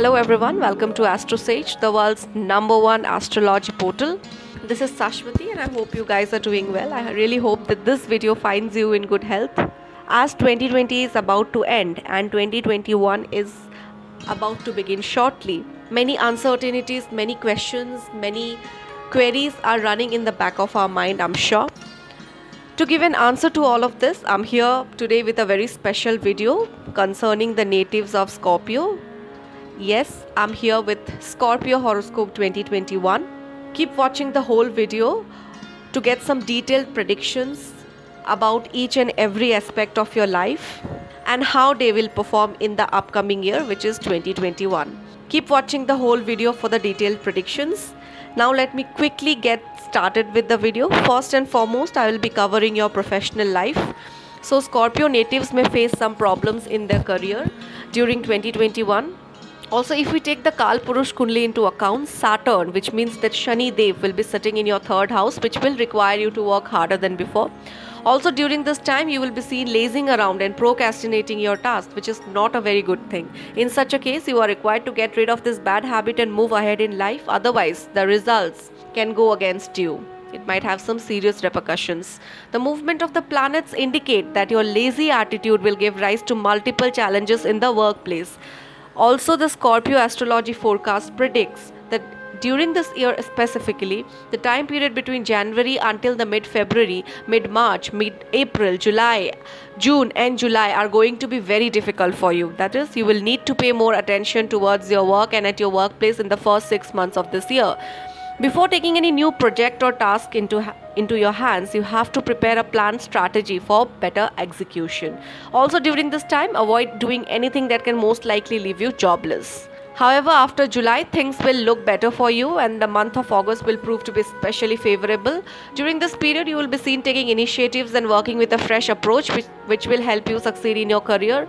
Hello everyone, welcome to AstroSage, the world's number one astrology portal. This is Sashwati and I hope you guys are doing well. I really hope that this video finds you in good health. As 2020 is about to end and 2021 is about to begin shortly, many uncertainties, many questions, many queries are running in the back of our mind, I'm sure. To give an answer to all of this, I'm here today with a very special video concerning the natives of Scorpio. Yes, I'm here with Scorpio Horoscope 2021. Keep watching the whole video to get some detailed predictions about each and every aspect of your life and how they will perform in the upcoming year, which is 2021. Keep watching the whole video for the detailed predictions. Now, let me quickly get started with the video. First and foremost, I will be covering your professional life. So, Scorpio natives may face some problems in their career during 2021. Also, if we take the Kal Purush Kundli into account, Saturn, which means that Shani Dev will be sitting in your third house, which will require you to work harder than before. Also, during this time, you will be seen lazing around and procrastinating your tasks, which is not a very good thing. In such a case, you are required to get rid of this bad habit and move ahead in life, otherwise, the results can go against you. It might have some serious repercussions. The movement of the planets indicate that your lazy attitude will give rise to multiple challenges in the workplace. Also, the Scorpio astrology forecast predicts that during this year specifically, the time period between January until the mid February, mid March, mid April, July, June, and July are going to be very difficult for you. That is, you will need to pay more attention towards your work and at your workplace in the first six months of this year. Before taking any new project or task into, into your hands, you have to prepare a planned strategy for better execution. Also, during this time, avoid doing anything that can most likely leave you jobless. However, after July, things will look better for you, and the month of August will prove to be especially favorable. During this period, you will be seen taking initiatives and working with a fresh approach, which, which will help you succeed in your career.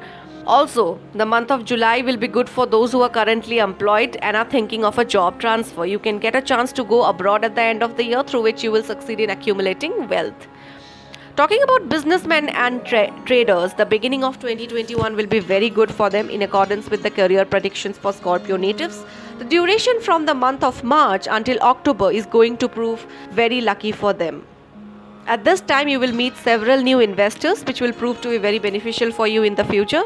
Also, the month of July will be good for those who are currently employed and are thinking of a job transfer. You can get a chance to go abroad at the end of the year, through which you will succeed in accumulating wealth. Talking about businessmen and tra- traders, the beginning of 2021 will be very good for them in accordance with the career predictions for Scorpio natives. The duration from the month of March until October is going to prove very lucky for them. At this time, you will meet several new investors, which will prove to be very beneficial for you in the future.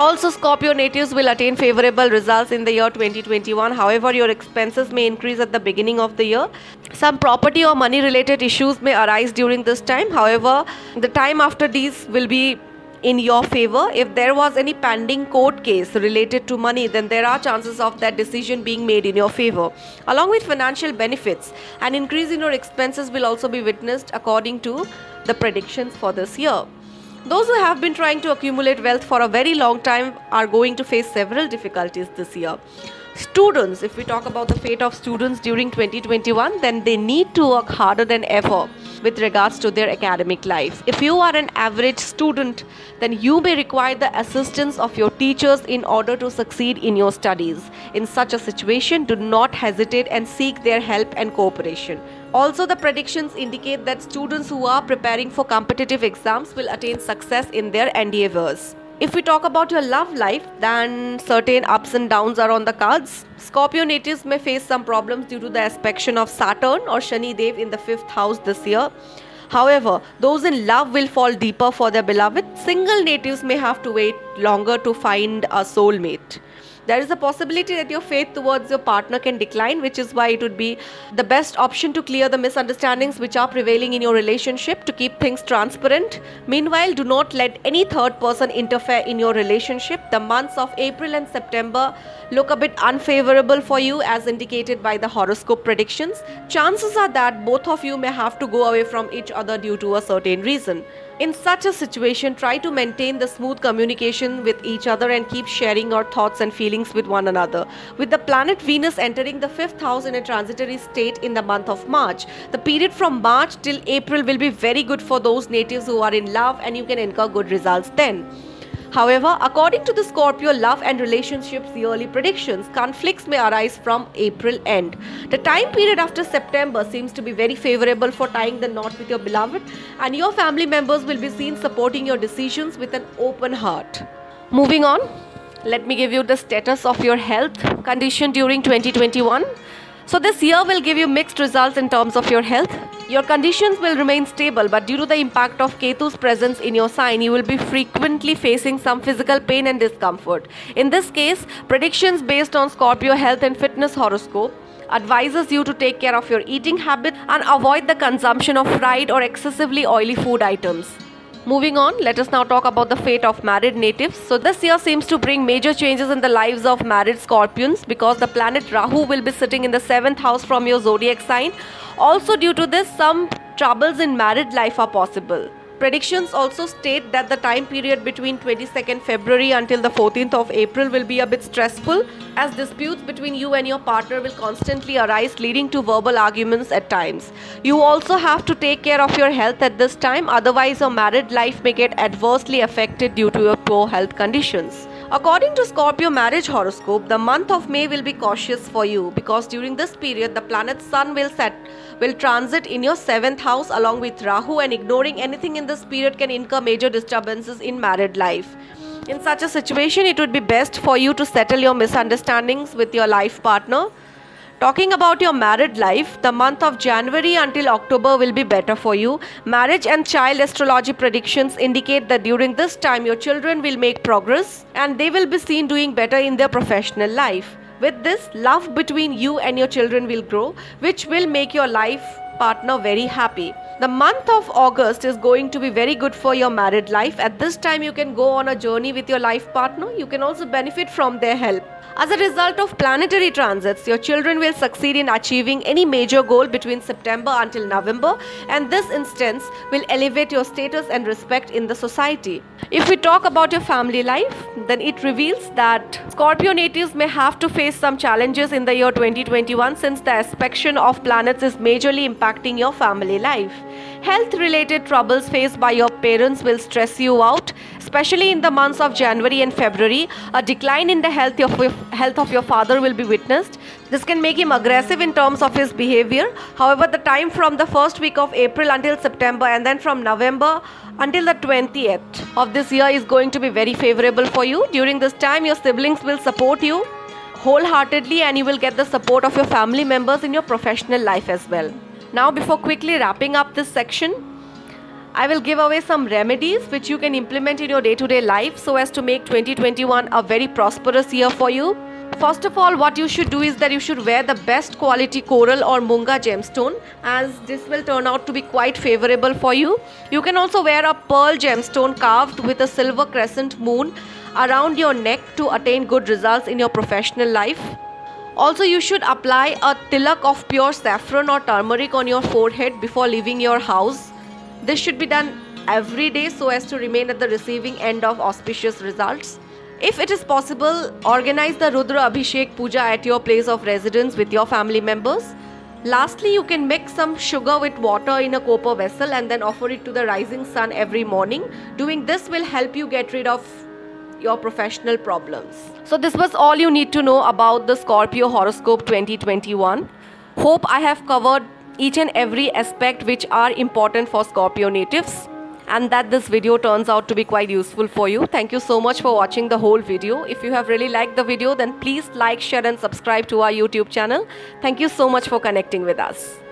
Also, Scorpio natives will attain favorable results in the year 2021. However, your expenses may increase at the beginning of the year. Some property or money related issues may arise during this time. However, the time after these will be in your favor. If there was any pending court case related to money, then there are chances of that decision being made in your favor. Along with financial benefits, an increase in your expenses will also be witnessed according to the predictions for this year. Those who have been trying to accumulate wealth for a very long time are going to face several difficulties this year. Students, if we talk about the fate of students during 2021, then they need to work harder than ever with regards to their academic life. If you are an average student, then you may require the assistance of your teachers in order to succeed in your studies. In such a situation, do not hesitate and seek their help and cooperation. Also, the predictions indicate that students who are preparing for competitive exams will attain success in their endeavors. If we talk about your love life, then certain ups and downs are on the cards. Scorpio natives may face some problems due to the aspect of Saturn or Shani Dev in the fifth house this year. However, those in love will fall deeper for their beloved. Single natives may have to wait longer to find a soulmate there is a possibility that your faith towards your partner can decline, which is why it would be the best option to clear the misunderstandings which are prevailing in your relationship to keep things transparent. Meanwhile, do not let any third person interfere in your relationship. The months of April and September look a bit unfavorable for you, as indicated by the horoscope predictions. Chances are that both of you may have to go away from each other due to a certain reason. In such a situation, try to maintain the smooth communication with each other and keep sharing your thoughts and feelings with one another. With the planet Venus entering the fifth house in a transitory state in the month of March, the period from March till April will be very good for those natives who are in love and you can incur good results then. However, according to the Scorpio love and relationships yearly predictions, conflicts may arise from April end. The time period after September seems to be very favorable for tying the knot with your beloved, and your family members will be seen supporting your decisions with an open heart. Moving on, let me give you the status of your health condition during 2021 so this year will give you mixed results in terms of your health your conditions will remain stable but due to the impact of ketu's presence in your sign you will be frequently facing some physical pain and discomfort. In this case predictions based on scorpio health and fitness horoscope advises you to take care of your eating habit and avoid the consumption of fried or excessively oily food items Moving on, let us now talk about the fate of married natives. So, this year seems to bring major changes in the lives of married scorpions because the planet Rahu will be sitting in the seventh house from your zodiac sign. Also, due to this, some troubles in married life are possible. Predictions also state that the time period between 22nd February until the 14th of April will be a bit stressful as disputes between you and your partner will constantly arise leading to verbal arguments at times. You also have to take care of your health at this time otherwise your married life may get adversely affected due to your poor health conditions. According to Scorpio marriage horoscope, the month of May will be cautious for you because during this period the planet Sun will set will transit in your 7th house along with Rahu and ignoring anything in this period can incur major disturbances in married life. In such a situation, it would be best for you to settle your misunderstandings with your life partner Talking about your married life, the month of January until October will be better for you. Marriage and child astrology predictions indicate that during this time your children will make progress and they will be seen doing better in their professional life. With this, love between you and your children will grow, which will make your life partner very happy. The month of August is going to be very good for your married life. At this time, you can go on a journey with your life partner. You can also benefit from their help. As a result of planetary transits, your children will succeed in achieving any major goal between September until November, and this instance will elevate your status and respect in the society. If we talk about your family life, then it reveals that Scorpio natives may have to face some challenges in the year 2021 since the aspect of planets is majorly impacting your family life. Health related troubles faced by your parents will stress you out, especially in the months of January and February. A decline in the health of your, health of your father will be witnessed. This can make him aggressive in terms of his behavior. However, the time from the first week of April until September and then from November until the 20th of this year is going to be very favorable for you. During this time, your siblings will support you wholeheartedly and you will get the support of your family members in your professional life as well. Now, before quickly wrapping up this section, I will give away some remedies which you can implement in your day to day life so as to make 2021 a very prosperous year for you. First of all, what you should do is that you should wear the best quality coral or munga gemstone, as this will turn out to be quite favorable for you. You can also wear a pearl gemstone carved with a silver crescent moon around your neck to attain good results in your professional life. Also, you should apply a tilak of pure saffron or turmeric on your forehead before leaving your house. This should be done every day so as to remain at the receiving end of auspicious results. If it is possible, organize the Rudra Abhishek Puja at your place of residence with your family members. Lastly, you can mix some sugar with water in a copper vessel and then offer it to the rising sun every morning. Doing this will help you get rid of your professional problems. So, this was all you need to know about the Scorpio horoscope 2021. Hope I have covered each and every aspect which are important for Scorpio natives and that this video turns out to be quite useful for you. Thank you so much for watching the whole video. If you have really liked the video, then please like, share, and subscribe to our YouTube channel. Thank you so much for connecting with us.